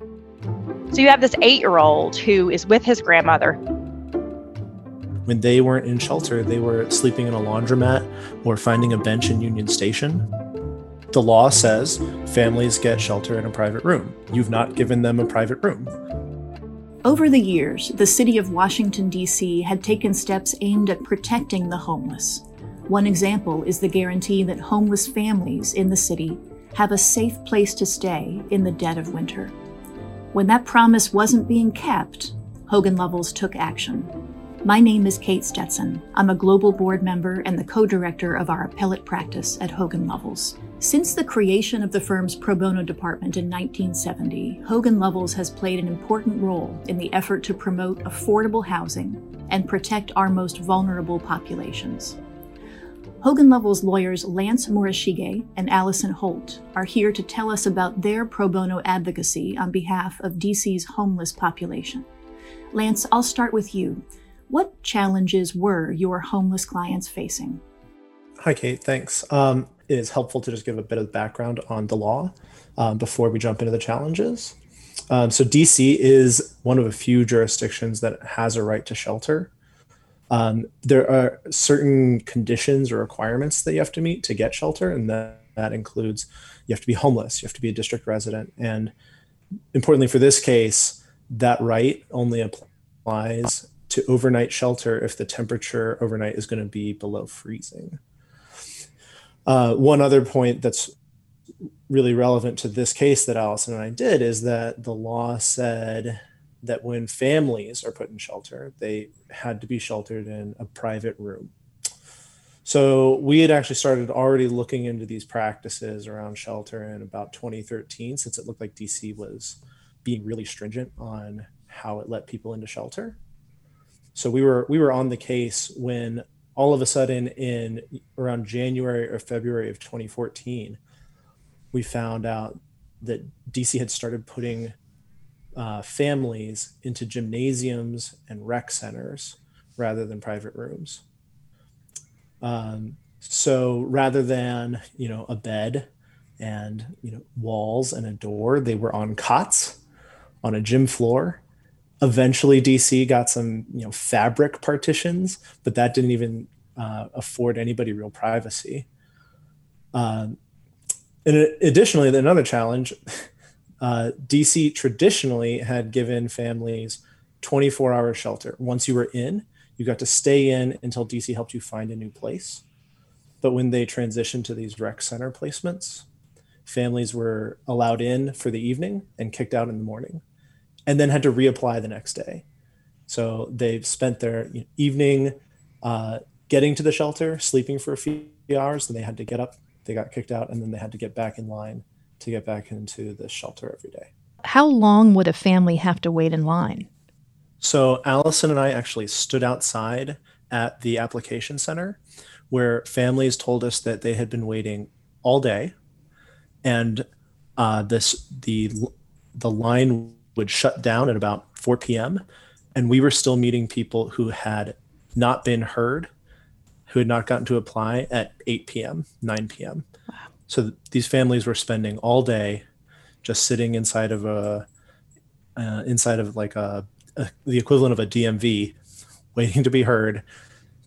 So you have this eight year old who is with his grandmother. When they weren't in shelter, they were sleeping in a laundromat or finding a bench in Union Station. The law says families get shelter in a private room. You've not given them a private room. Over the years, the city of Washington, D.C. had taken steps aimed at protecting the homeless. One example is the guarantee that homeless families in the city have a safe place to stay in the dead of winter. When that promise wasn't being kept, Hogan Lovells took action. My name is Kate Stetson. I'm a global board member and the co director of our appellate practice at Hogan Lovells. Since the creation of the firm's pro bono department in 1970, Hogan Lovells has played an important role in the effort to promote affordable housing and protect our most vulnerable populations. Hogan Lovells lawyers Lance Morishige and Allison Holt are here to tell us about their pro bono advocacy on behalf of DC's homeless population. Lance, I'll start with you. What challenges were your homeless clients facing? Hi, Kate. Thanks. Um, it is helpful to just give a bit of background on the law um, before we jump into the challenges. Um, so, DC is one of a few jurisdictions that has a right to shelter. Um, there are certain conditions or requirements that you have to meet to get shelter, and that, that includes you have to be homeless, you have to be a district resident, and importantly for this case, that right only applies to overnight shelter if the temperature overnight is going to be below freezing. Uh, one other point that's really relevant to this case that Allison and I did is that the law said that when families are put in shelter, they had to be sheltered in a private room. So we had actually started already looking into these practices around shelter in about 2013, since it looked like DC was being really stringent on how it let people into shelter. So we were we were on the case when all of a sudden in around January or February of 2014, we found out that DC had started putting uh, families into gymnasiums and rec centers rather than private rooms. Um, so rather than you know a bed and you know walls and a door, they were on cots on a gym floor eventually dc got some you know fabric partitions but that didn't even uh, afford anybody real privacy um, and additionally another challenge uh, dc traditionally had given families 24 hour shelter once you were in you got to stay in until dc helped you find a new place but when they transitioned to these rec center placements families were allowed in for the evening and kicked out in the morning and then had to reapply the next day. So they've spent their evening uh, getting to the shelter, sleeping for a few hours, then they had to get up, they got kicked out, and then they had to get back in line to get back into the shelter every day. How long would a family have to wait in line? So Allison and I actually stood outside at the application center where families told us that they had been waiting all day and uh, this the the line would shut down at about 4 p.m. And we were still meeting people who had not been heard, who had not gotten to apply at 8 p.m., 9 p.m. Wow. So th- these families were spending all day just sitting inside of a, uh, inside of like a, a, the equivalent of a DMV, waiting to be heard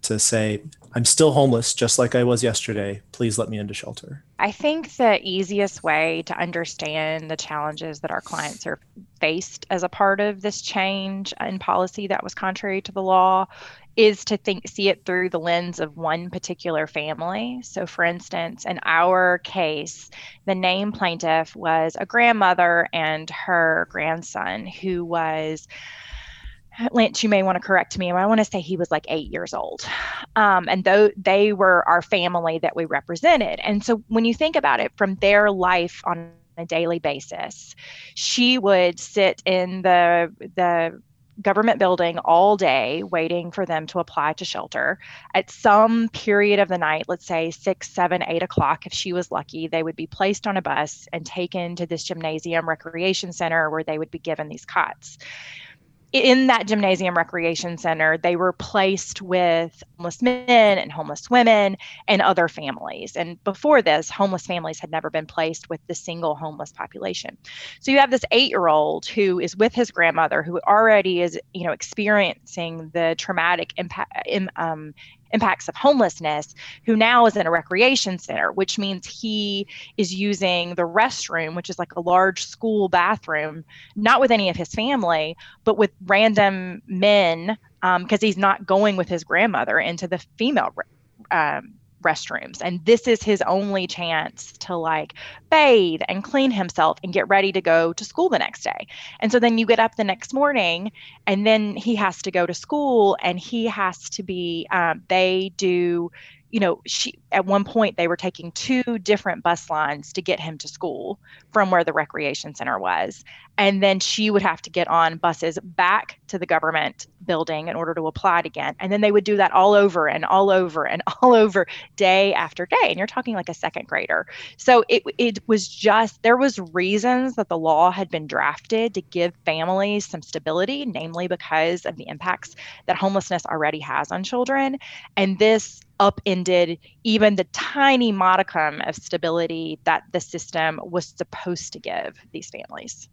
to say, I'm still homeless, just like I was yesterday. Please let me into shelter. I think the easiest way to understand the challenges that our clients are faced as a part of this change in policy that was contrary to the law is to think see it through the lens of one particular family. So for instance, in our case, the name plaintiff was a grandmother and her grandson who was Lance, you may want to correct me. I want to say he was like eight years old. Um, and though they were our family that we represented. And so when you think about it from their life on a daily basis, she would sit in the the government building all day waiting for them to apply to shelter. At some period of the night, let's say six, seven, eight o'clock, if she was lucky, they would be placed on a bus and taken to this gymnasium recreation center where they would be given these cots in that gymnasium recreation center, they were placed with homeless men and homeless women and other families. And before this, homeless families had never been placed with the single homeless population. So you have this eight year old who is with his grandmother who already is, you know, experiencing the traumatic impact, um, impacts of homelessness, who now is in a recreation center, which means he is using the restroom, which is like a large school bathroom, not with any of his family, but with random men, because um, he's not going with his grandmother into the female um, restrooms. And this is his only chance to like bathe and clean himself and get ready to go to school the next day. And so then you get up the next morning and then he has to go to school and he has to be um, they do you know, she at one point they were taking two different bus lines to get him to school from where the recreation center was. And then she would have to get on buses back to the government building in order to apply it again. And then they would do that all over and all over and all over day after day. And you're talking like a second grader. So it it was just there was reasons that the law had been drafted to give families some stability, namely because of the impacts that homelessness already has on children. And this upended even the tiny modicum of stability that the system was supposed to give these families.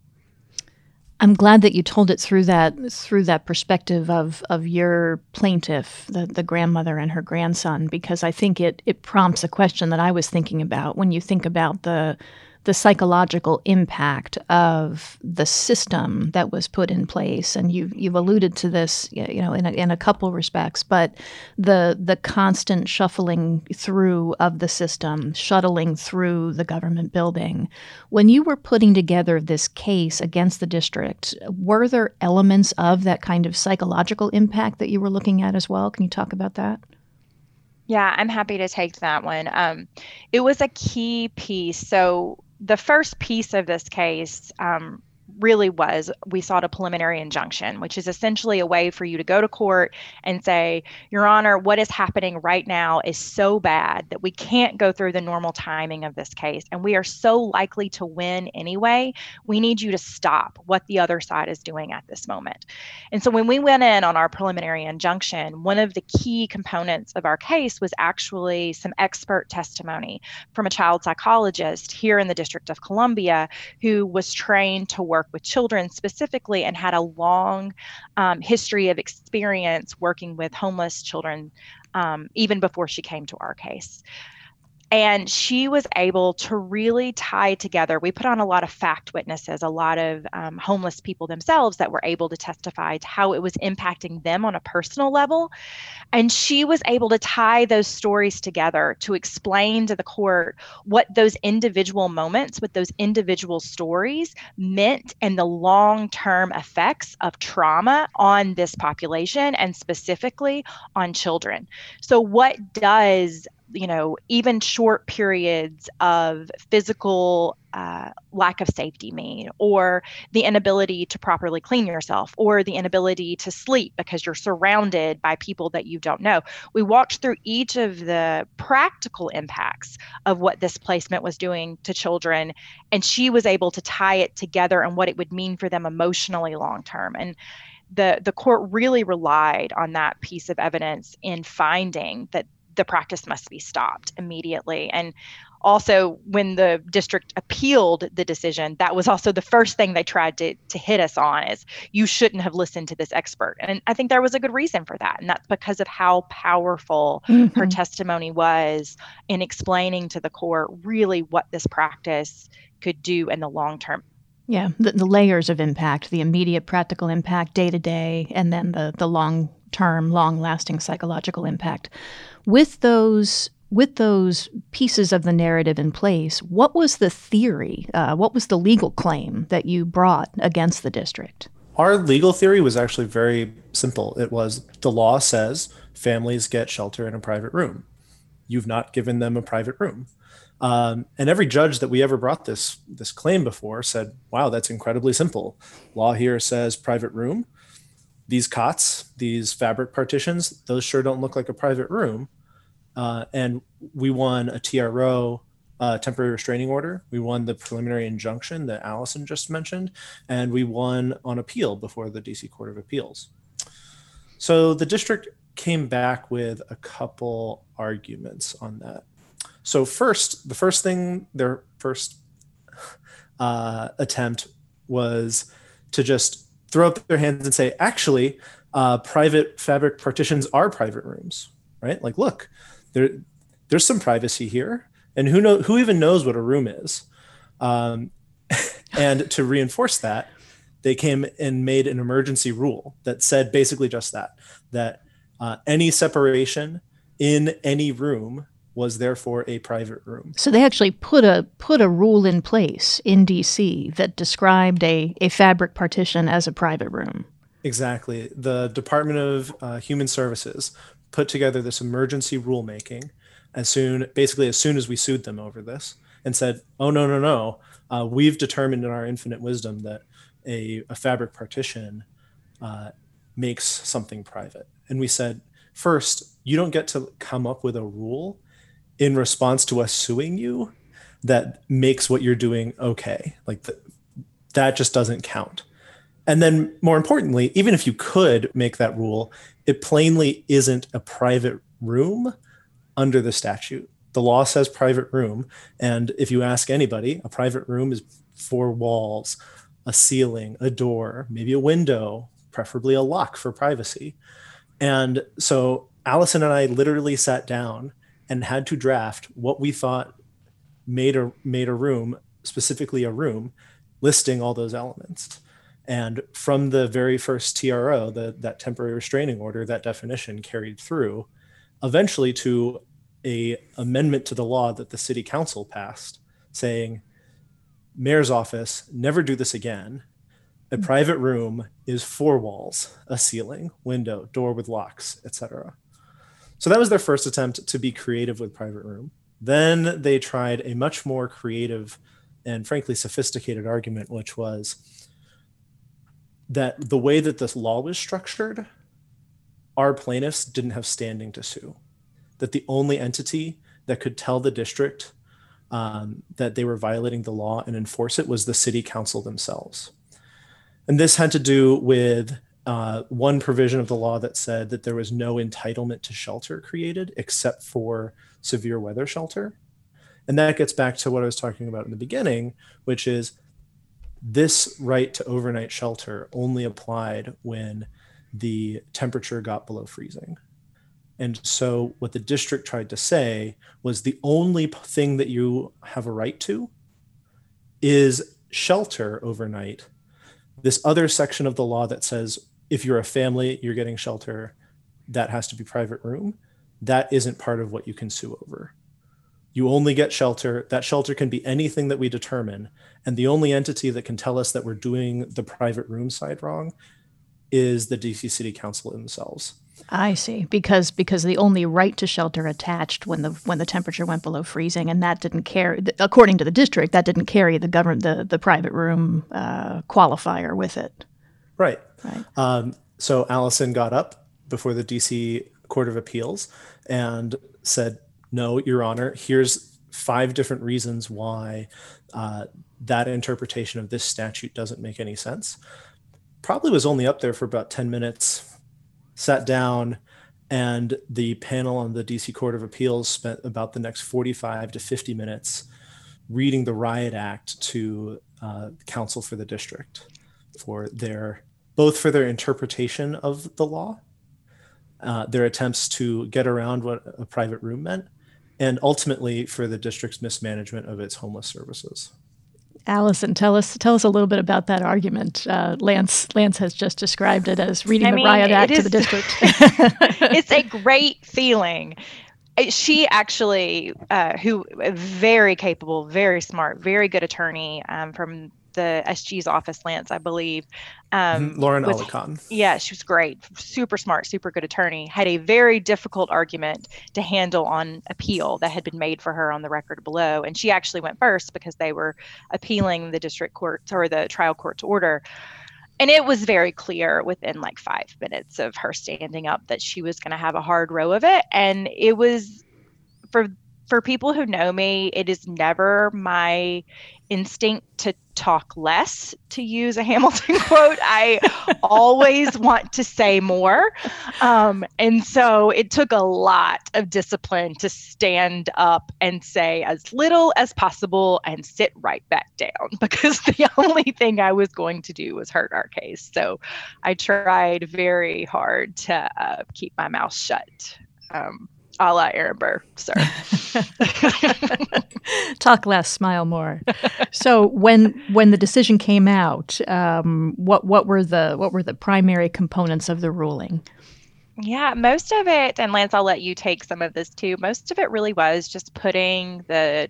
I'm glad that you told it through that through that perspective of of your plaintiff, the, the grandmother and her grandson, because I think it it prompts a question that I was thinking about when you think about the the psychological impact of the system that was put in place. And you've, you've alluded to this, you know, in a, in a couple respects, but the, the constant shuffling through of the system, shuttling through the government building. When you were putting together this case against the district, were there elements of that kind of psychological impact that you were looking at as well? Can you talk about that? Yeah, I'm happy to take that one. Um, it was a key piece. So the first piece of this case um, really was we sought a preliminary injunction, which is essentially a way for you to go to court and say, Your Honor, what is happening right now is so bad that we can't go through the normal timing of this case. And we are so likely to win anyway. We need you to stop what the other side is doing at this moment. And so when we went in on our preliminary injunction, one of the key components of our case was actually some expert testimony from a child psychologist here in the District of Columbia who was trained to work work with children specifically and had a long um, history of experience working with homeless children um, even before she came to our case. And she was able to really tie together. We put on a lot of fact witnesses, a lot of um, homeless people themselves that were able to testify to how it was impacting them on a personal level. And she was able to tie those stories together to explain to the court what those individual moments, what those individual stories meant, and the long term effects of trauma on this population and specifically on children. So, what does you know, even short periods of physical uh, lack of safety mean, or the inability to properly clean yourself, or the inability to sleep because you're surrounded by people that you don't know. We walked through each of the practical impacts of what this placement was doing to children, and she was able to tie it together and what it would mean for them emotionally long term. And the the court really relied on that piece of evidence in finding that the practice must be stopped immediately. And also, when the district appealed the decision, that was also the first thing they tried to, to hit us on is you shouldn't have listened to this expert. And I think there was a good reason for that. And that's because of how powerful mm-hmm. her testimony was in explaining to the court really what this practice could do in the long term. Yeah, the, the layers of impact, the immediate practical impact day to day, and then the, the long term, long lasting psychological impact. With those with those pieces of the narrative in place, what was the theory? Uh, what was the legal claim that you brought against the district? Our legal theory was actually very simple. It was the law says families get shelter in a private room. You've not given them a private room. Um, and every judge that we ever brought this this claim before said, "Wow, that's incredibly simple. Law here says private room these cots, these fabric partitions, those sure don't look like a private room. Uh, and we won a TRO uh, temporary restraining order. We won the preliminary injunction that Allison just mentioned, and we won on appeal before the DC Court of Appeals. So the district came back with a couple arguments on that. So first, the first thing, their first uh, attempt was to just throw up their hands and say, actually, uh, private fabric partitions are private rooms, right? Like, look, there, there's some privacy here and who know who even knows what a room is um, and to reinforce that they came and made an emergency rule that said basically just that that uh, any separation in any room was therefore a private room. So they actually put a put a rule in place in DC that described a, a fabric partition as a private room. Exactly. The Department of uh, Human Services put together this emergency rulemaking as soon basically as soon as we sued them over this and said oh no no no uh, we've determined in our infinite wisdom that a, a fabric partition uh, makes something private and we said first you don't get to come up with a rule in response to us suing you that makes what you're doing okay like that just doesn't count and then more importantly even if you could make that rule it plainly isn't a private room under the statute. The law says private room. And if you ask anybody, a private room is four walls, a ceiling, a door, maybe a window, preferably a lock for privacy. And so Allison and I literally sat down and had to draft what we thought made a made a room, specifically a room, listing all those elements. And from the very first TRO, the, that temporary restraining order, that definition carried through eventually to a amendment to the law that the city council passed saying mayor's office never do this again. A mm-hmm. private room is four walls a ceiling window door with locks etc so that was their first attempt to be creative with private room then they tried a much more creative and frankly sophisticated argument which was that the way that this law was structured our plaintiffs didn't have standing to sue that the only entity that could tell the district um, that they were violating the law and enforce it was the city council themselves. And this had to do with uh, one provision of the law that said that there was no entitlement to shelter created except for severe weather shelter. And that gets back to what I was talking about in the beginning, which is this right to overnight shelter only applied when the temperature got below freezing. And so, what the district tried to say was the only thing that you have a right to is shelter overnight. This other section of the law that says if you're a family, you're getting shelter, that has to be private room. That isn't part of what you can sue over. You only get shelter. That shelter can be anything that we determine. And the only entity that can tell us that we're doing the private room side wrong is the DC City Council themselves. I see. Because because the only right to shelter attached when the when the temperature went below freezing, and that didn't carry, according to the district, that didn't carry the government the the private room uh, qualifier with it. Right. Right. Um, so Allison got up before the DC Court of Appeals and said, "No, Your Honor. Here's five different reasons why uh, that interpretation of this statute doesn't make any sense." Probably was only up there for about ten minutes sat down and the panel on the DC Court of Appeals spent about the next 45 to 50 minutes reading the Riot Act to uh, counsel for the district for their both for their interpretation of the law, uh, their attempts to get around what a private room meant, and ultimately for the district's mismanagement of its homeless services. Allison, tell us tell us a little bit about that argument. Uh, Lance Lance has just described it as reading I the riot act is, to the district. it's a great feeling. She actually, uh, who very capable, very smart, very good attorney um, from the SG's office, Lance, I believe. Um, mm-hmm. Lauren was, Alicon. Yeah, she was great, super smart, super good attorney. Had a very difficult argument to handle on appeal that had been made for her on the record below, and she actually went first because they were appealing the district court or the trial court's order. And it was very clear within like five minutes of her standing up that she was going to have a hard row of it. And it was for for people who know me, it is never my instinct to talk less, to use a Hamilton quote. I always want to say more. Um, and so it took a lot of discipline to stand up and say as little as possible and sit right back down because the only thing I was going to do was hurt our case. So I tried very hard to uh, keep my mouth shut. Um, a la Aaron Burr. Sorry. Talk less, smile more. So when when the decision came out, um, what what were the what were the primary components of the ruling? Yeah, most of it, and Lance, I'll let you take some of this too. Most of it really was just putting the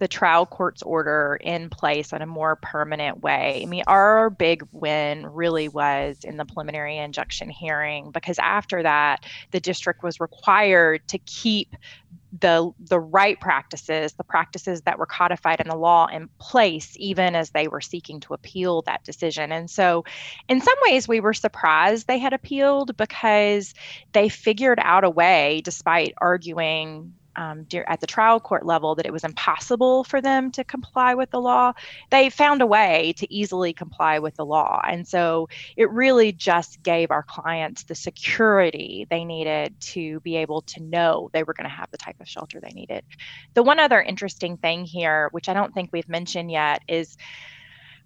the trial court's order in place in a more permanent way. I mean, our big win really was in the preliminary injunction hearing because after that, the district was required to keep the the right practices, the practices that were codified in the law in place, even as they were seeking to appeal that decision. And so, in some ways, we were surprised they had appealed because they figured out a way, despite arguing um, at the trial court level that it was impossible for them to comply with the law, they found a way to easily comply with the law. And so it really just gave our clients the security they needed to be able to know they were going to have the type of shelter they needed. The one other interesting thing here, which I don't think we've mentioned yet, is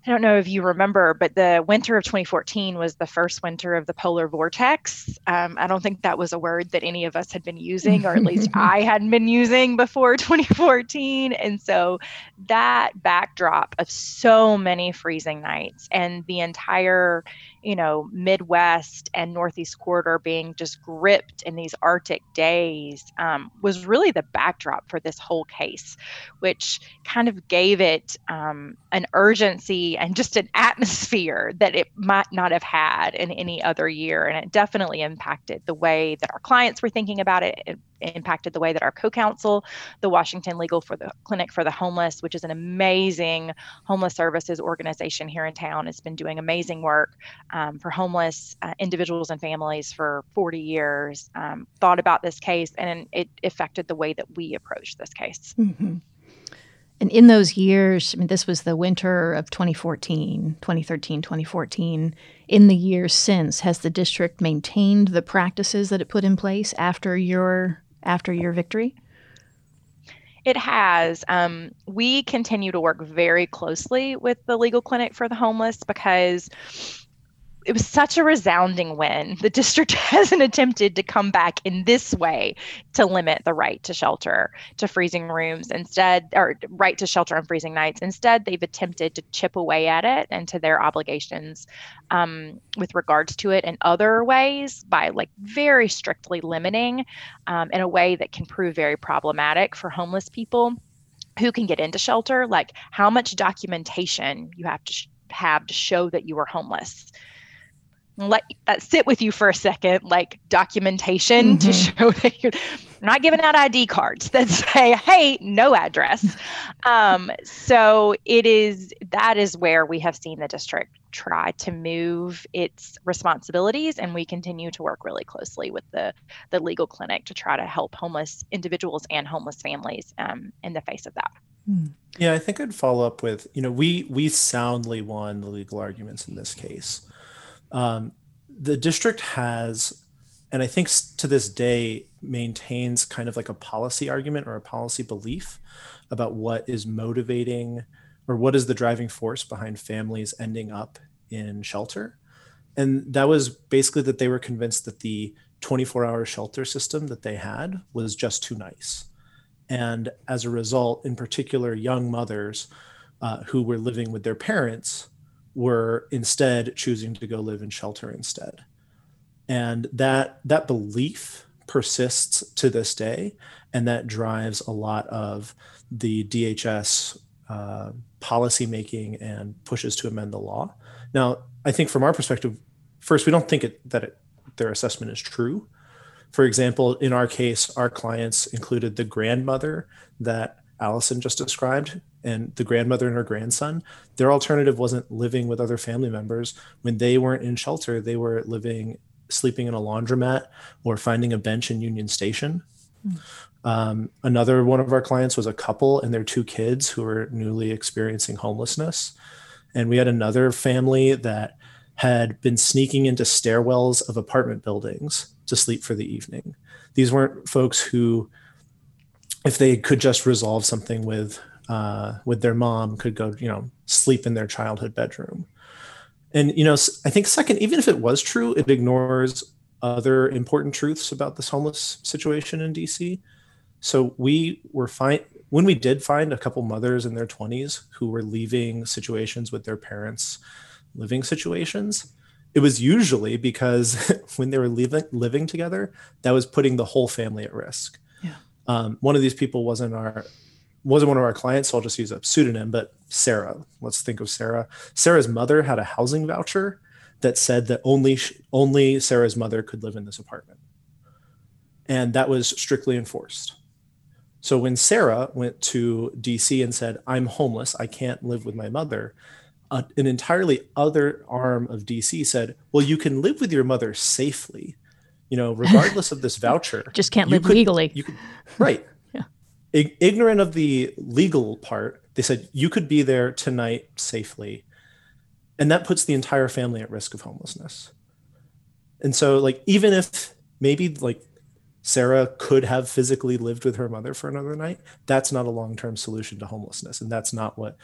I don't know if you remember, but the winter of 2014 was the first winter of the polar vortex. Um, I don't think that was a word that any of us had been using, or at least I hadn't been using before 2014. And so that backdrop of so many freezing nights and the entire you know, Midwest and Northeast corridor being just gripped in these Arctic days um, was really the backdrop for this whole case, which kind of gave it um, an urgency and just an atmosphere that it might not have had in any other year. And it definitely impacted the way that our clients were thinking about it. It impacted the way that our co-counsel, the Washington Legal for the Clinic for the Homeless, which is an amazing homeless services organization here in town, has been doing amazing work um, for homeless uh, individuals and families for 40 years. Um, thought about this case, and it affected the way that we approach this case. Mm-hmm. And in those years, I mean, this was the winter of 2014, 2013, 2014. In the years since, has the district maintained the practices that it put in place after your after your victory? It has. Um, we continue to work very closely with the legal clinic for the homeless because it was such a resounding win. The district hasn't attempted to come back in this way to limit the right to shelter to freezing rooms instead, or right to shelter on freezing nights. Instead, they've attempted to chip away at it and to their obligations um, with regards to it in other ways by like very strictly limiting um, in a way that can prove very problematic for homeless people who can get into shelter, like how much documentation you have to sh- have to show that you are homeless let that sit with you for a second, like documentation mm-hmm. to show that you're not giving out ID cards that say, hey, no address. um, so it is that is where we have seen the district try to move its responsibilities and we continue to work really closely with the the legal clinic to try to help homeless individuals and homeless families um, in the face of that hmm. yeah i think i'd follow up with you know we we soundly won the legal arguments in this case um, the district has, and I think to this day, maintains kind of like a policy argument or a policy belief about what is motivating or what is the driving force behind families ending up in shelter. And that was basically that they were convinced that the 24 hour shelter system that they had was just too nice. And as a result, in particular, young mothers uh, who were living with their parents were instead choosing to go live in shelter instead. And that that belief persists to this day, and that drives a lot of the DHS uh, policy making and pushes to amend the law. Now, I think from our perspective, first, we don't think it, that it, their assessment is true. For example, in our case, our clients included the grandmother that Allison just described, and the grandmother and her grandson, their alternative wasn't living with other family members. When they weren't in shelter, they were living, sleeping in a laundromat or finding a bench in Union Station. Mm. Um, another one of our clients was a couple and their two kids who were newly experiencing homelessness. And we had another family that had been sneaking into stairwells of apartment buildings to sleep for the evening. These weren't folks who, if they could just resolve something with uh, with their mom, could go, you know, sleep in their childhood bedroom. And you know, I think second, even if it was true, it ignores other important truths about this homeless situation in DC. So we were fine when we did find a couple mothers in their 20s who were leaving situations with their parents living situations it was usually because when they were living living together that was putting the whole family at risk. Um, one of these people wasn't our wasn't one of our clients so i'll just use a pseudonym but sarah. Let's think of sarah. Sarah's mother had a housing voucher that said that only only sarah's mother could live in this apartment. And that was strictly enforced. So when Sarah went to DC and said, I'm homeless, I can't live with my mother, uh, an entirely other arm of DC said, Well, you can live with your mother safely, you know, regardless of this voucher. Just can't live could, legally. You could, right. yeah. I, ignorant of the legal part, they said, You could be there tonight safely. And that puts the entire family at risk of homelessness. And so, like, even if maybe like Sarah could have physically lived with her mother for another night. That's not a long term solution to homelessness. And that's not what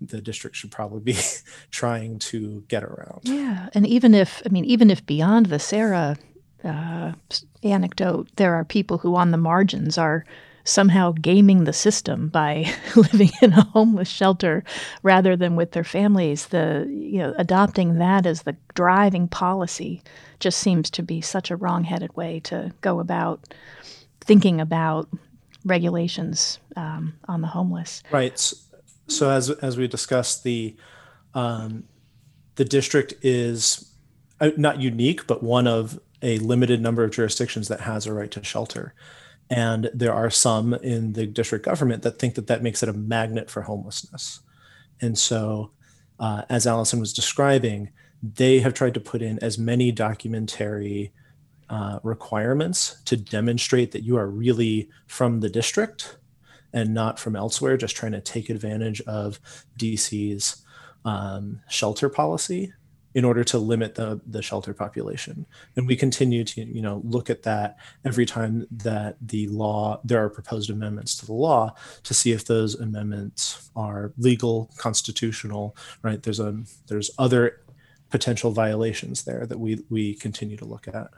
the district should probably be trying to get around. Yeah. And even if, I mean, even if beyond the Sarah uh, anecdote, there are people who on the margins are somehow gaming the system by living in a homeless shelter rather than with their families. The you know adopting that as the driving policy just seems to be such a wrong-headed way to go about thinking about regulations um, on the homeless. Right. So as as we discussed the um, the district is uh, not unique but one of a limited number of jurisdictions that has a right to shelter and there are some in the district government that think that that makes it a magnet for homelessness. And so, uh, as Allison was describing, they have tried to put in as many documentary uh, requirements to demonstrate that you are really from the district and not from elsewhere, just trying to take advantage of DC's um, shelter policy in order to limit the, the shelter population. And we continue to, you know, look at that every time that the law, there are proposed amendments to the law to see if those amendments are legal, constitutional, right? There's a, there's other potential violations there that we, we continue to look at.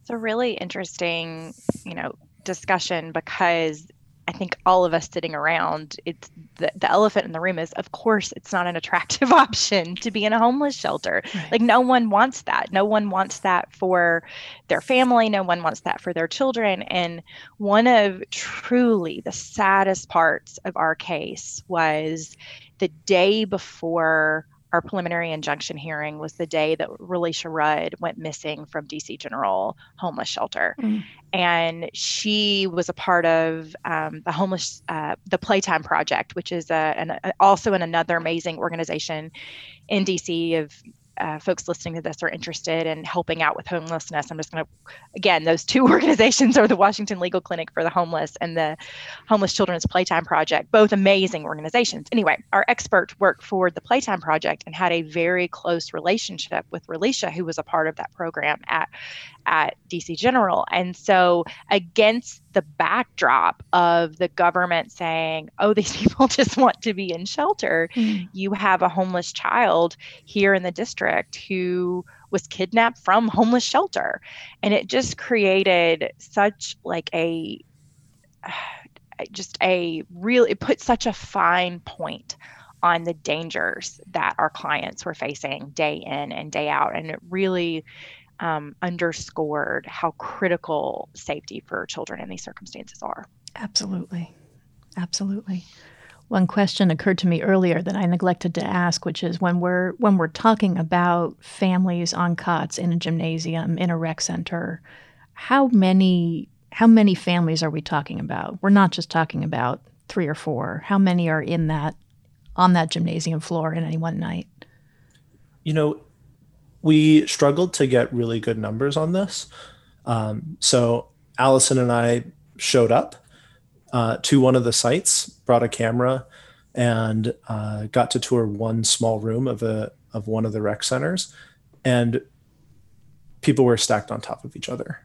It's a really interesting, you know, discussion because I think all of us sitting around, it's the, the elephant in the room is, of course, it's not an attractive option to be in a homeless shelter. Right. Like, no one wants that. No one wants that for their family. No one wants that for their children. And one of truly the saddest parts of our case was the day before our preliminary injunction hearing was the day that Relisha Rudd went missing from DC General Homeless Shelter. Mm. And she was a part of um, the homeless, uh, the Playtime Project, which is a, an, a, also in another amazing organization in DC of uh, folks listening to this are interested in helping out with homelessness, I'm just going to, again, those two organizations are the Washington Legal Clinic for the Homeless and the Homeless Children's Playtime Project, both amazing organizations. Anyway, our expert worked for the Playtime Project and had a very close relationship with Relisha, who was a part of that program at at DC General. And so, against the backdrop of the government saying, oh, these people just want to be in shelter, mm. you have a homeless child here in the district who was kidnapped from homeless shelter. And it just created such like a just a real it put such a fine point on the dangers that our clients were facing day in and day out and it really um, underscored how critical safety for children in these circumstances are. Absolutely. Absolutely. One question occurred to me earlier that I neglected to ask, which is when we're when we're talking about families on cots in a gymnasium, in a rec center, how many how many families are we talking about? We're not just talking about three or four. How many are in that on that gymnasium floor in any one night? You know, we struggled to get really good numbers on this. Um, so Allison and I showed up uh, to one of the sites, brought a camera, and uh, got to tour one small room of a of one of the rec centers, and people were stacked on top of each other.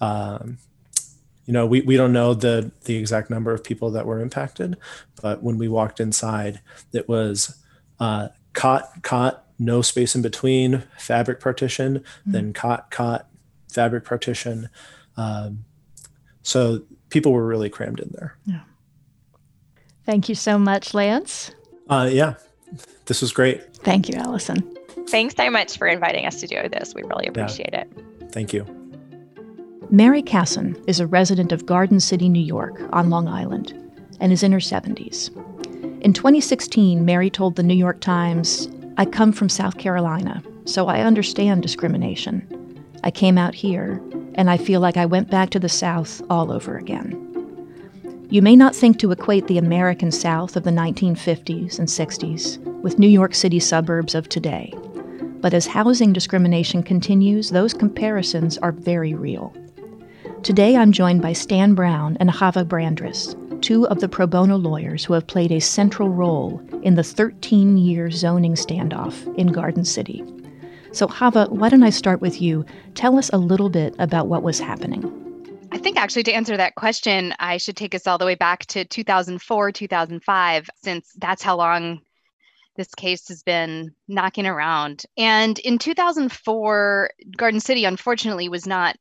Um, you know, we, we don't know the the exact number of people that were impacted, but when we walked inside, it was uh, cot cot no space in between fabric partition, mm-hmm. then cot cot fabric partition. Um, so people were really crammed in there. Yeah. Thank you so much, Lance. Uh, yeah, this was great. Thank you, Allison. Thanks so much for inviting us to do this. We really appreciate yeah. it. Thank you. Mary Casson is a resident of Garden City, New York, on Long Island, and is in her 70s. In 2016, Mary told the New York Times, I come from South Carolina, so I understand discrimination. I came out here, and I feel like I went back to the South all over again. You may not think to equate the American South of the 1950s and 60s with New York City suburbs of today, but as housing discrimination continues, those comparisons are very real. Today I'm joined by Stan Brown and Chava Brandriss, two of the pro bono lawyers who have played a central role in the 13 year zoning standoff in Garden City. So, Chava, why don't I start with you? Tell us a little bit about what was happening. I think actually to answer that question, I should take us all the way back to 2004, 2005, since that's how long this case has been knocking around. And in 2004, Garden City unfortunately was not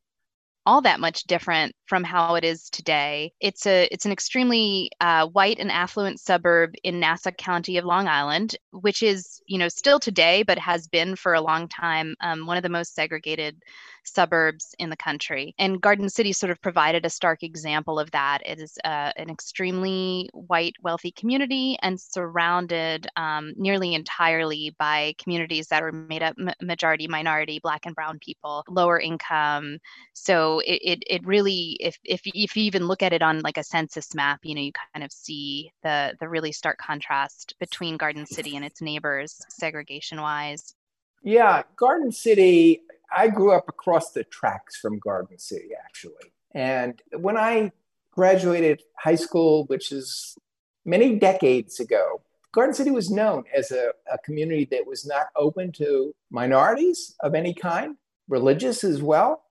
all that much different from how it is today. It's a it's an extremely uh, white and affluent suburb in Nassau County of Long Island, which is you know still today, but has been for a long time um, one of the most segregated suburbs in the country. And Garden City sort of provided a stark example of that. It is uh, an extremely white, wealthy community and surrounded um, nearly entirely by communities that are made up majority minority, black and brown people, lower income. So it, it, it really, if, if, if you even look at it on like a census map, you know, you kind of see the, the really stark contrast between Garden City and its neighbors segregation wise. Yeah, Garden City, I grew up across the tracks from Garden City, actually. And when I graduated high school, which is many decades ago, Garden City was known as a, a community that was not open to minorities of any kind, religious as well.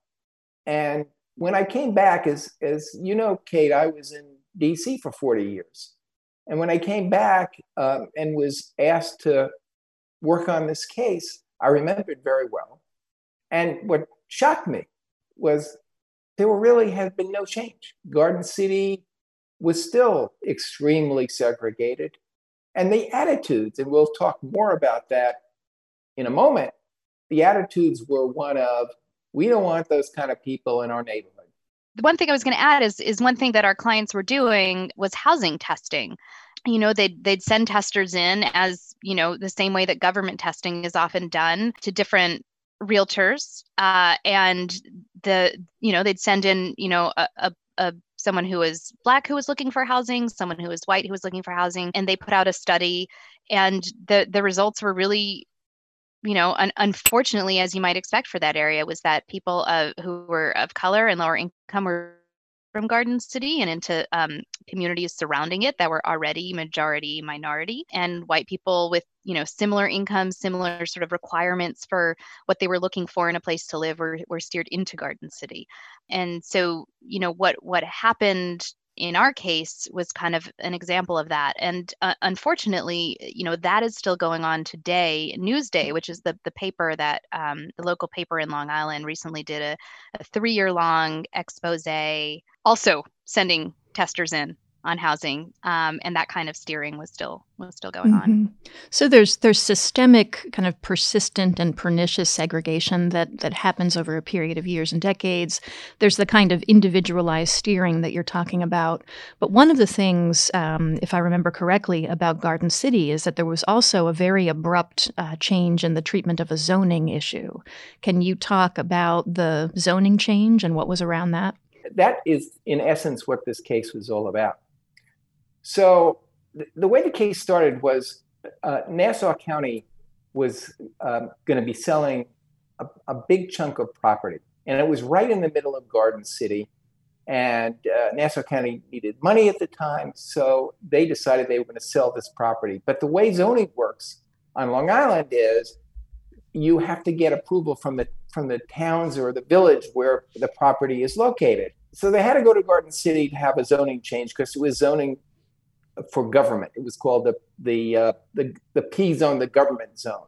And when I came back, as, as you know, Kate, I was in DC for 40 years. And when I came back um, and was asked to work on this case, I remembered very well and what shocked me was there really had been no change. Garden City was still extremely segregated. And the attitudes, and we'll talk more about that in a moment, the attitudes were one of, we don't want those kind of people in our neighborhood. The one thing I was going to add is, is one thing that our clients were doing was housing testing. You know, they'd, they'd send testers in as, you know, the same way that government testing is often done to different realtors uh, and the you know they'd send in you know a, a, a someone who was black who was looking for housing someone who was white who was looking for housing and they put out a study and the the results were really you know un- unfortunately as you might expect for that area was that people uh, who were of color and lower income were from Garden City and into um, communities surrounding it that were already majority minority and white people with you know similar incomes similar sort of requirements for what they were looking for in a place to live were, were steered into garden city. And so you know what what happened in our case was kind of an example of that and uh, unfortunately you know that is still going on today newsday which is the, the paper that um, the local paper in long island recently did a, a three year long expose also sending testers in on housing um, and that kind of steering was still was still going mm-hmm. on so there's there's systemic kind of persistent and pernicious segregation that that happens over a period of years and decades. There's the kind of individualized steering that you're talking about. But one of the things um, if i remember correctly about garden city is that there was also a very abrupt uh, change in the treatment of a zoning issue. Can you talk about the zoning change and what was around that? That is in essence what this case was all about so th- the way the case started was uh, Nassau County was um, going to be selling a, a, big chunk of property, and it was right in the middle of Garden City. And uh, Nassau County needed money at the time, so they decided they were going to sell this property. But the way zoning works on Long Island is you have to get approval from the from the towns or the village where the property is located. So they had to go to Garden City to have a zoning change because it was zoning for government. It was called the the uh, the the P zone, the government zone.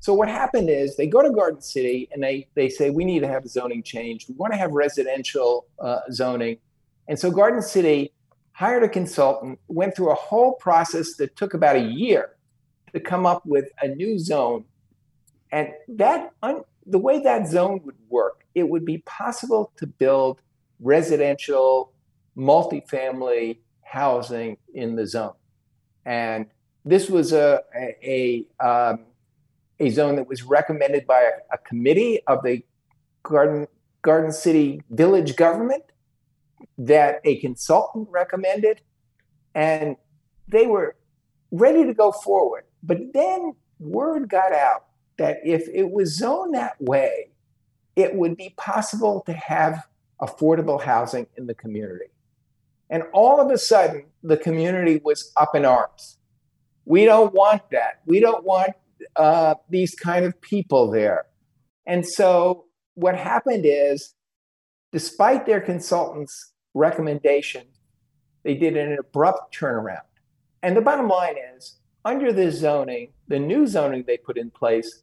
So what happened is they go to Garden City and they they say we need to have zoning change. We want to have residential uh, zoning, and so Garden City hired a consultant, went through a whole process that took about a year to come up with a new zone, and that un- the way that zone would work, it would be possible to build residential, multifamily housing in the zone. And this was a, a, a, um, a zone that was recommended by a, a, committee of the Garden, Garden City village government that a consultant recommended. And they were ready to go forward. But then word got out that if it was zoned that way, it would be possible to have affordable housing in the community. And all of a sudden, the community was up in arms. We don't want that. We don't want uh, these kind of people there. And so what happened is, despite their consultant's recommendation, they did an abrupt turnaround. And the bottom line is, under this zoning, the new zoning they put in place,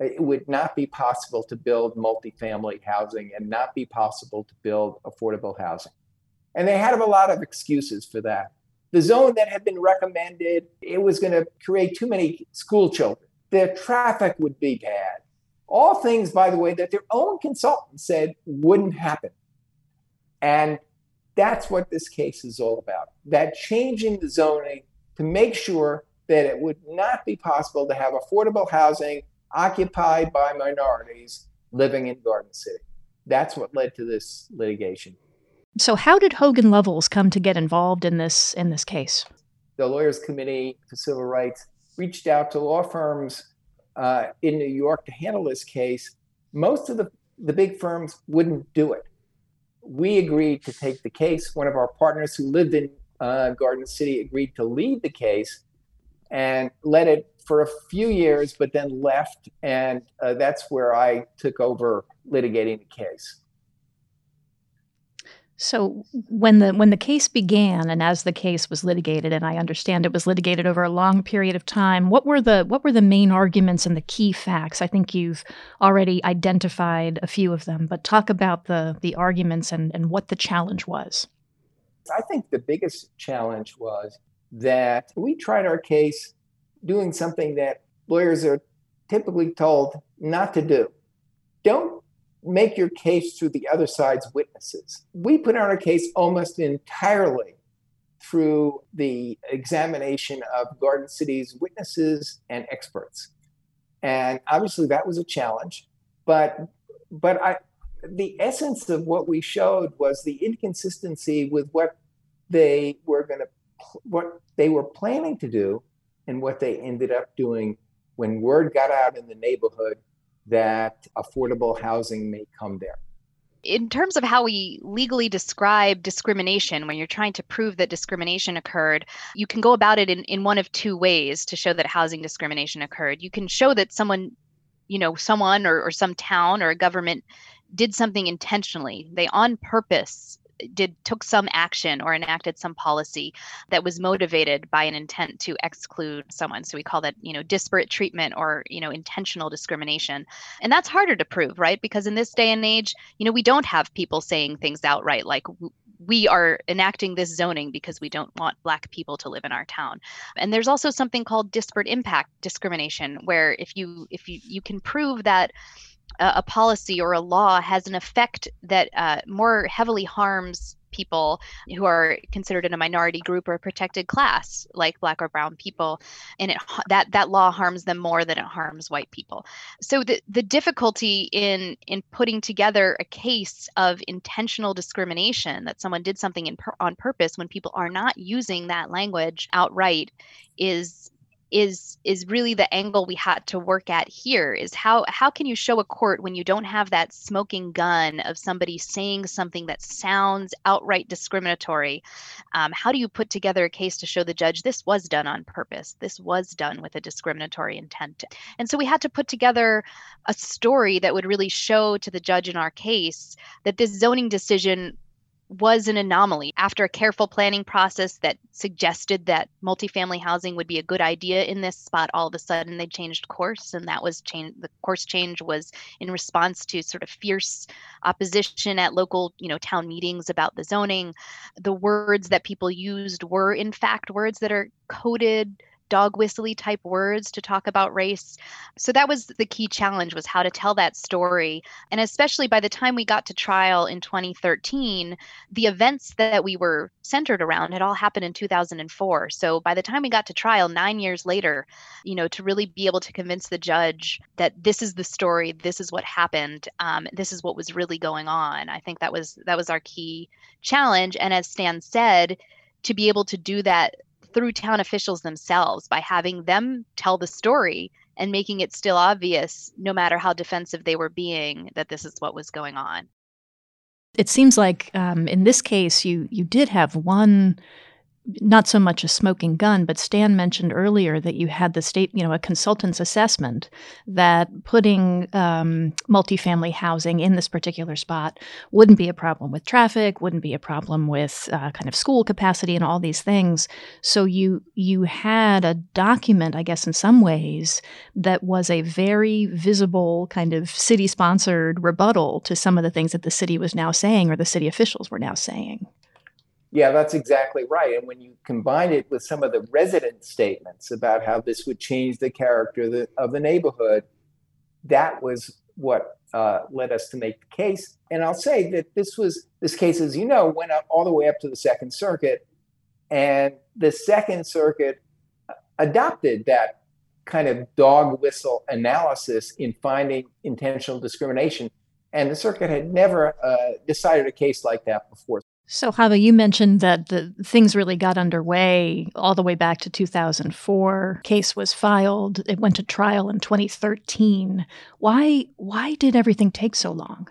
it would not be possible to build multifamily housing and not be possible to build affordable housing. And they had a lot of excuses for that. The zone that had been recommended, it was going to create too many school children. The traffic would be bad. All things, by the way, that their own consultant said wouldn't happen. And that's what this case is all about that changing the zoning to make sure that it would not be possible to have affordable housing occupied by minorities living in Garden City. That's what led to this litigation. So how did Hogan Lovells come to get involved in this in this case? The Lawyers Committee for Civil Rights reached out to law firms uh, in New York to handle this case. Most of the, the big firms wouldn't do it. We agreed to take the case. One of our partners who lived in uh, Garden City agreed to lead the case and led it for a few years, but then left. And uh, that's where I took over litigating the case. So when the when the case began and as the case was litigated and I understand it was litigated over a long period of time what were the what were the main arguments and the key facts? I think you've already identified a few of them but talk about the the arguments and and what the challenge was. I think the biggest challenge was that we tried our case doing something that lawyers are typically told not to do. Don't make your case through the other side's witnesses. We put on our case almost entirely through the examination of Garden City's witnesses and experts. And obviously that was a challenge, but but I the essence of what we showed was the inconsistency with what they were going to what they were planning to do and what they ended up doing when word got out in the neighborhood that affordable housing may come there. In terms of how we legally describe discrimination, when you're trying to prove that discrimination occurred, you can go about it in, in one of two ways to show that housing discrimination occurred. You can show that someone, you know, someone or, or some town or a government did something intentionally. They on purpose did took some action or enacted some policy that was motivated by an intent to exclude someone. So we call that you know disparate treatment or you know intentional discrimination. And that's harder to prove right? Because in this day and age you know we don't have people saying things outright like we are enacting this zoning because we don't want black people to live in our town. And there's also something called disparate impact discrimination where if you if you you can prove that a, policy or a law has an effect that uh, more heavily harms people who are considered in a minority group or a protected class like black or brown people and it that that law harms them more than it harms white people. So the the difficulty in in putting together a case of intentional discrimination that someone did something in on purpose when people are not using that language outright is is is really the angle we had to work at here is how how can you show a court when you don't have that smoking gun of somebody saying something that sounds outright discriminatory? Um, how do you put together a case to show the judge this was done on purpose this was done with a discriminatory intent? And so we had to put together a story that would really show to the judge in our case that this zoning decision was an anomaly. After a careful planning process that suggested that multifamily housing would be a good idea in this spot all of a sudden they changed course and that was change the course change was in response to sort of fierce opposition at local you know town meetings about the zoning. The words that people used were in fact words that are coded dog whistly type words to talk about race. So that was the key challenge was how to tell that story. And especially by the time we got to trial in 2013, the events that we were centered around had all happened in 2004. So by the time we got to trial 9 years later, you know, to really be able to convince the judge that this is the story, this is what happened, um, this is what was really going on. I think that was that was our key challenge and as Stan said, to be able to do that through town officials themselves by having them tell the story and making it still obvious, no matter how defensive they were being, that this is what was going on. It seems like um, in this case, you you did have one not so much a smoking gun, but Stan mentioned earlier that you had the state, you know, a consultant's assessment that putting um, multifamily housing in this particular spot wouldn't be a problem with traffic, wouldn't be a problem with uh, kind of school capacity and all these things. So you you had a document, I guess, in some ways that was a very visible kind of city-sponsored rebuttal to some of the things that the city was now saying or the city officials were now saying. Yeah, that's exactly right. And when you combine it with some of the resident statements about how this would change the character of the, of the neighborhood, that was what uh, led us to make the case. And I'll say that this was this case, as you know, went up all the way up to the Second Circuit, and the Second Circuit adopted that kind of dog whistle analysis in finding intentional discrimination. And the circuit had never uh, decided a case like that before. So, Chava, you mentioned that the things really got underway all the way back to 2004. Case was filed. It went to trial in 2013. Why? Why did everything take so long?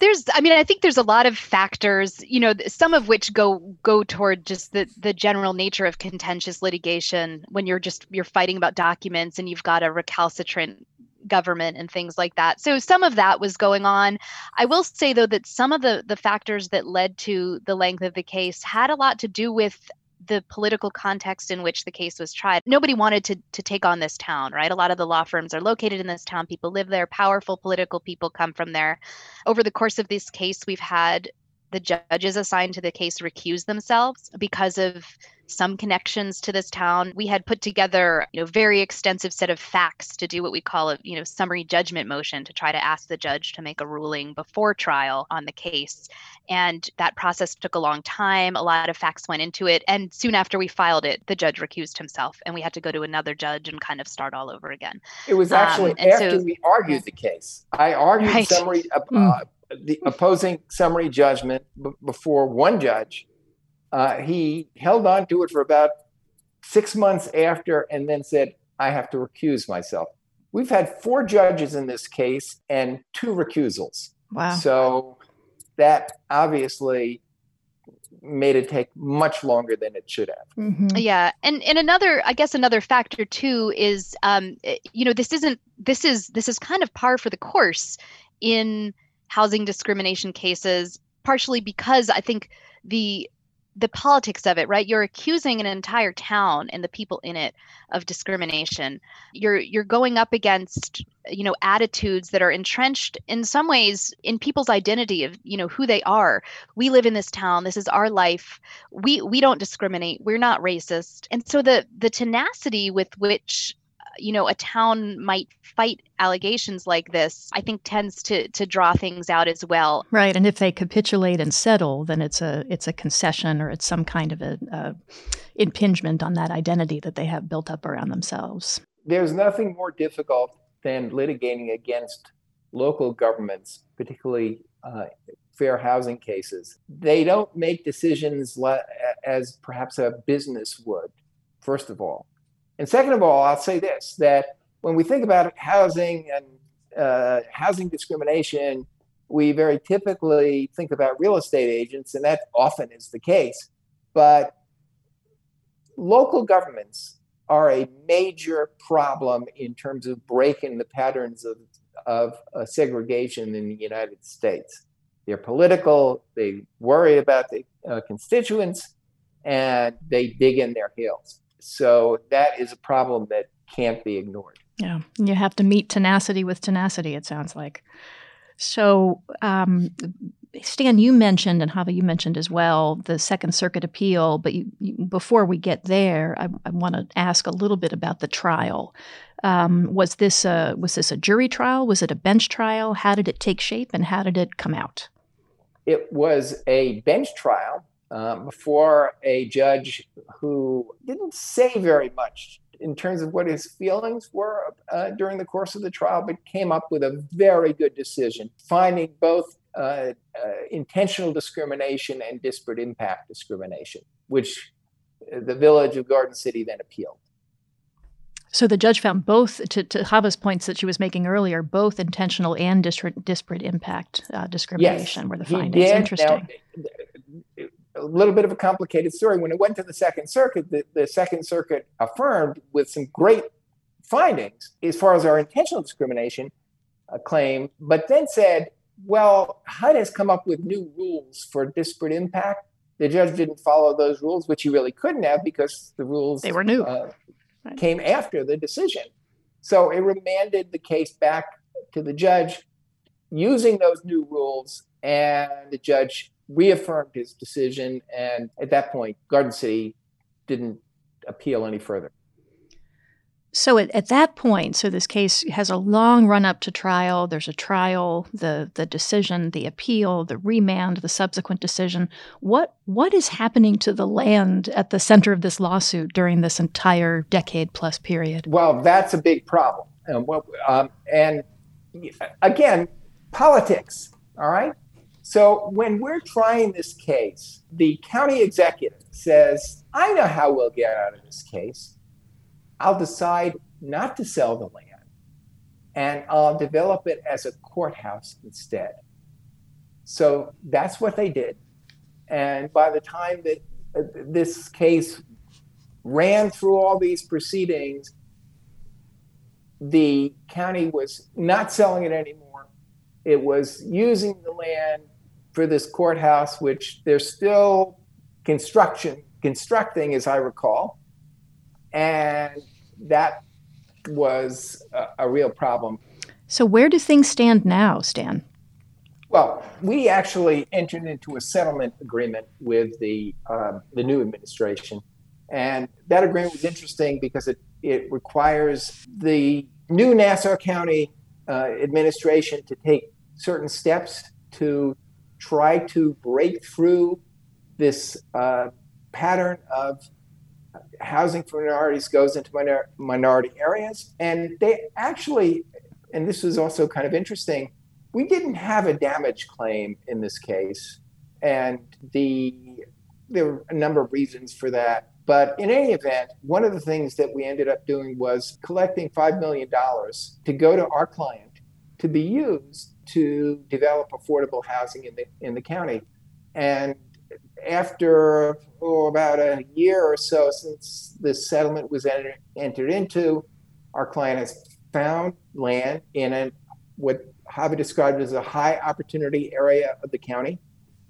there's i mean i think there's a lot of factors you know some of which go go toward just the the general nature of contentious litigation when you're just you're fighting about documents and you've got a recalcitrant government and things like that. So some of that was going on. I will say though that some of the the factors that led to the length of the case had a lot to do with the political context in which the case was tried. Nobody wanted to to take on this town, right? A lot of the law firms are located in this town. People live there. Powerful political people come from there. Over the course of this case, we've had the judges assigned to the case recuse themselves because of some connections to this town. We had put together, you know, very extensive set of facts to do what we call a, you know, summary judgment motion to try to ask the judge to make a ruling before trial on the case. And that process took a long time. A lot of facts went into it. And soon after we filed it, the judge recused himself and we had to go to another judge and kind of start all over again. It was actually um, after so, we argued the case. I argued right. summary uh, mm the opposing summary judgment b- before one judge. Uh, he held on to it for about six months after and then said, I have to recuse myself. We've had four judges in this case and two recusals. Wow. So that obviously made it take much longer than it should have. Mm-hmm. Yeah, and and another, I guess, another factor too is, um, eh, you know, this isn't this is this is kind of par for the course in housing discrimination cases, partially because I think the the politics of it, right? You're accusing an entire town and the people in it of discrimination. You're you're going up against, you know, attitudes that are entrenched in some ways in people's identity of, you know, who they are. We live in this town. This is our life. We we don't discriminate. We're not racist. And so the the tenacity with which you know a town might fight allegations like this i think tends to to draw things out as well. Right and if they capitulate and settle then it's a it's a concession or it's some kind of a, a impingement on that identity that they have built up around themselves. There's nothing more difficult than litigating against local governments particularly uh, fair housing cases. They don't make decisions le- as perhaps a business would first of all. And second of all, I'll say this that when we think about housing and uh, housing discrimination, we very typically think about real estate agents, and that often is the case. But local governments are a major problem in terms of breaking the patterns of, of uh, segregation in the United States. They're political, they worry about the uh, constituents, and they dig in their heels. So that is a problem that can't be ignored. Yeah, you have to meet tenacity with tenacity, it sounds like. So, um, Stan, you mentioned, and Chava, you mentioned as well, the Second Circuit appeal. But you, you, before we get there, I, I want to ask a little bit about the trial. Um, was this a was this a jury trial? Was it a bench trial? How did it take shape, and how did it come out? It was a bench trial um, before a judge who didn't say very much in terms of what his feelings were uh, during the course of the trial, but came up with a very good decision, finding both uh, uh, intentional discrimination and disparate impact discrimination, which the village of Garden City then appealed. So the judge found both, to, to Chava's points that she was making earlier, both intentional and disparate, disparate impact uh, discrimination yes, were the findings. Interesting. Now, a little bit of a complicated story. When it went to the Second Circuit, the, the Second Circuit affirmed with some great findings as far as our intentional discrimination uh, claim, but then said, well, HUD has come up with new rules for disparate impact. The judge didn't follow those rules, which he really couldn't have because the rules they were new. Uh, right. came after the decision. So it remanded the case back to the judge using those new rules, and the judge reaffirmed his decision. And at that point, Garden City didn't appeal any further. So at, at that point, so this case has a long run up to trial. There's a trial, the the decision, the appeal, the remand, the subsequent decision. What what is happening to the land at the center of this lawsuit during this entire decade plus period? Well, that's a big problem. Um, well, um, and again, politics. All right. So when we're trying this case, the county executive says, I know how we'll get out of this case. I'll decide not to sell the land and I'll develop it as a courthouse instead. So that's what they did. And by the time that uh, this case ran through all these proceedings, the county was not selling it anymore. It was using the land for this courthouse, which they're still construction constructing, as I recall, and that was a, a real problem. So, where do things stand now, Stan? Well, we actually entered into a settlement agreement with the uh, the new administration, and that agreement was interesting because it it requires the new Nassau County uh, administration to take certain steps to try to break through this uh, pattern of housing for minorities goes into minor- minority areas. And they actually, and this was also kind of interesting, we didn't have a damage claim in this case. And the there were a number of reasons for that. But in any event, one of the things that we ended up doing was collecting $5 million to go to our client to be used to develop affordable housing in the in the county. And after oh, about a year or so since this settlement was entered, entered into, our client has found land in what Chava described as a high opportunity area of the county.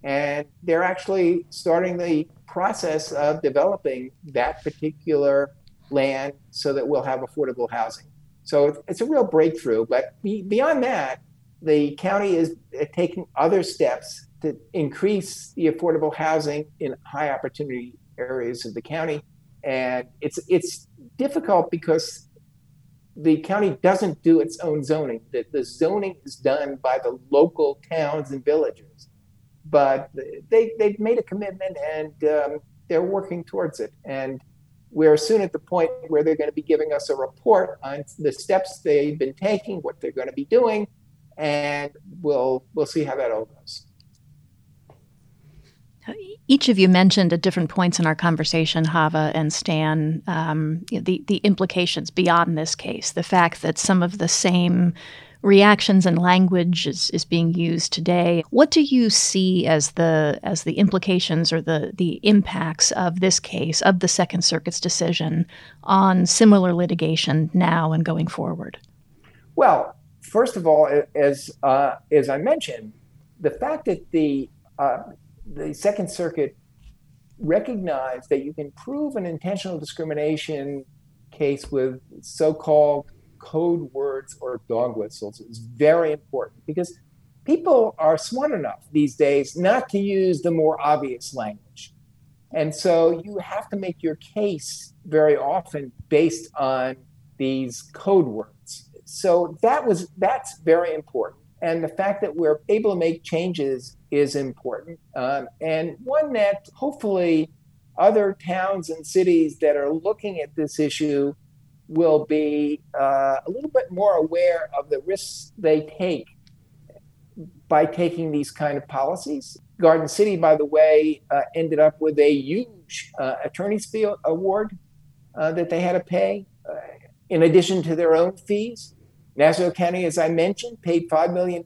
And they're actually starting the process of developing that particular land so that we'll have affordable housing. So it's a real breakthrough. But beyond that, the county is taking other steps to increase the affordable housing in high opportunity areas of the county. And it's it's difficult because the county doesn't do its own zoning. The, the zoning is done by the local towns and villages. But they, they've made a commitment and um, they're working towards it. And we're soon at the point where they're going to be giving us a report on the steps they've been taking, what they're going to be doing, and we'll we'll see how that all goes. Each of you mentioned at different points in our conversation, Chava and Stan, um, the the implications beyond this case. The fact that some of the same reactions and language is, is being used today. What do you see as the as the implications or the the impacts of this case of the Second Circuit's decision on similar litigation now and going forward? Well, first of all, as uh, as I mentioned, the fact that the uh, the Second Circuit recognized that you can prove an intentional discrimination case with so-called code words or dog whistles is very important because people are smart enough these days not to use the more obvious language. And so you have to make your case very often based on these code words. So that was that's very important. And the fact that we're able to make changes is important. Um, and one that hopefully other towns and cities that are looking at this issue will be uh, a little bit more aware of the risks they take by taking these kind of policies. Garden City, by the way, uh, ended up with a huge uh, attorney's fee award uh, that they had to pay uh, in addition to their own fees. Nassau County, as I mentioned, paid $5 million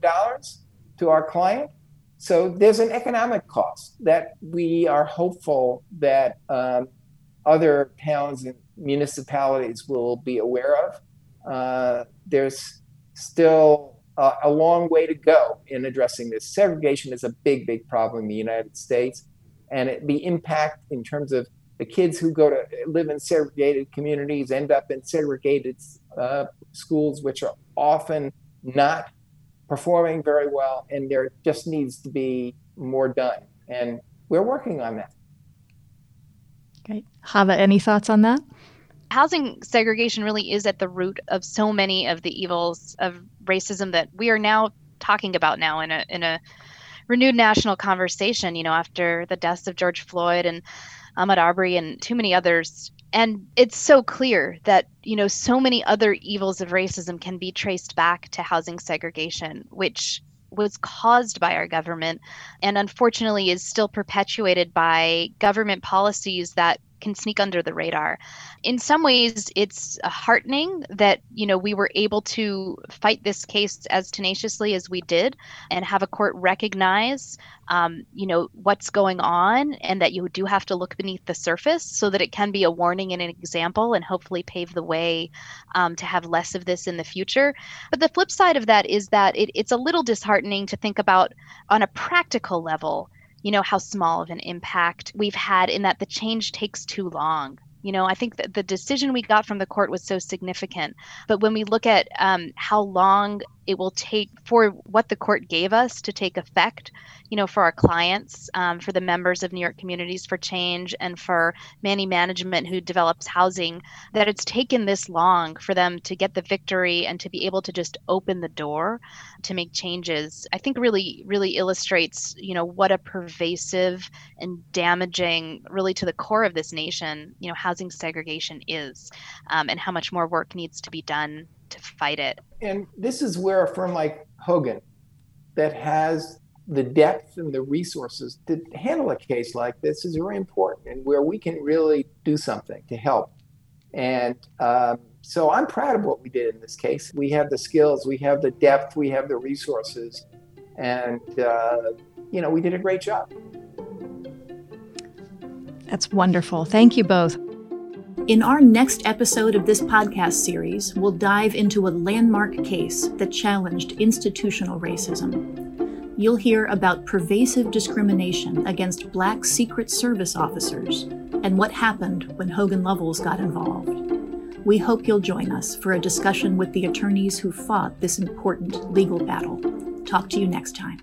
to our client. So there's an economic cost that we are hopeful that um, other towns and municipalities will be aware of. Uh, there's still a, a long way to go in addressing this. Segregation is a big, big problem in the United States, and it, the impact in terms of the kids who go to live in segregated communities end up in segregated uh, schools, which are often not performing very well, and there just needs to be more done. And we're working on that. Okay. Chava, any thoughts on that? Housing segregation really is at the root of so many of the evils of racism that we are now talking about now in a in a renewed national conversation, you know, after the deaths of George Floyd and Ahmaud Arbery and too many others. And it's so clear that, you know, so many other evils of racism can be traced back to housing segregation, which was caused by our government and unfortunately is still perpetuated by government policies that can sneak under the radar. In some ways, it's heartening that you know we were able to fight this case as tenaciously as we did, and have a court recognize um, you know what's going on, and that you do have to look beneath the surface so that it can be a warning and an example, and hopefully pave the way um, to have less of this in the future. But the flip side of that is that it, it's a little disheartening to think about on a practical level you know, how small of an impact we've had in that the change takes too long. You know, I think that the decision we got from the court was so significant. But when we look at um, how long it will take for what the court gave us to take effect, you know, for our clients, um, for the members of New York Communities for Change, and for MHANY Management who develops housing, that it's taken this long for them to get the victory and to be able to just open the door to make changes. I think really, really illustrates, you know, what a pervasive and damaging, really to the core of this nation, you know, housing segregation is, um, and how much more work needs to be done to fight it. And this is where a firm like Hogan, that has the depth and the resources to handle a case like this, is very important, and where we can really do something to help. And um, so I'm proud of what we did in this case. We have the skills, we have the depth, we have the resources, and uh, you know we did a great job. That's wonderful. Thank you both. In our next episode of this podcast series, we'll dive into a landmark case that challenged institutional racism. You'll hear about pervasive discrimination against black Secret Service officers and what happened when Hogan Lovells got involved. We hope you'll join us for a discussion with the attorneys who fought this important legal battle. Talk to you next time.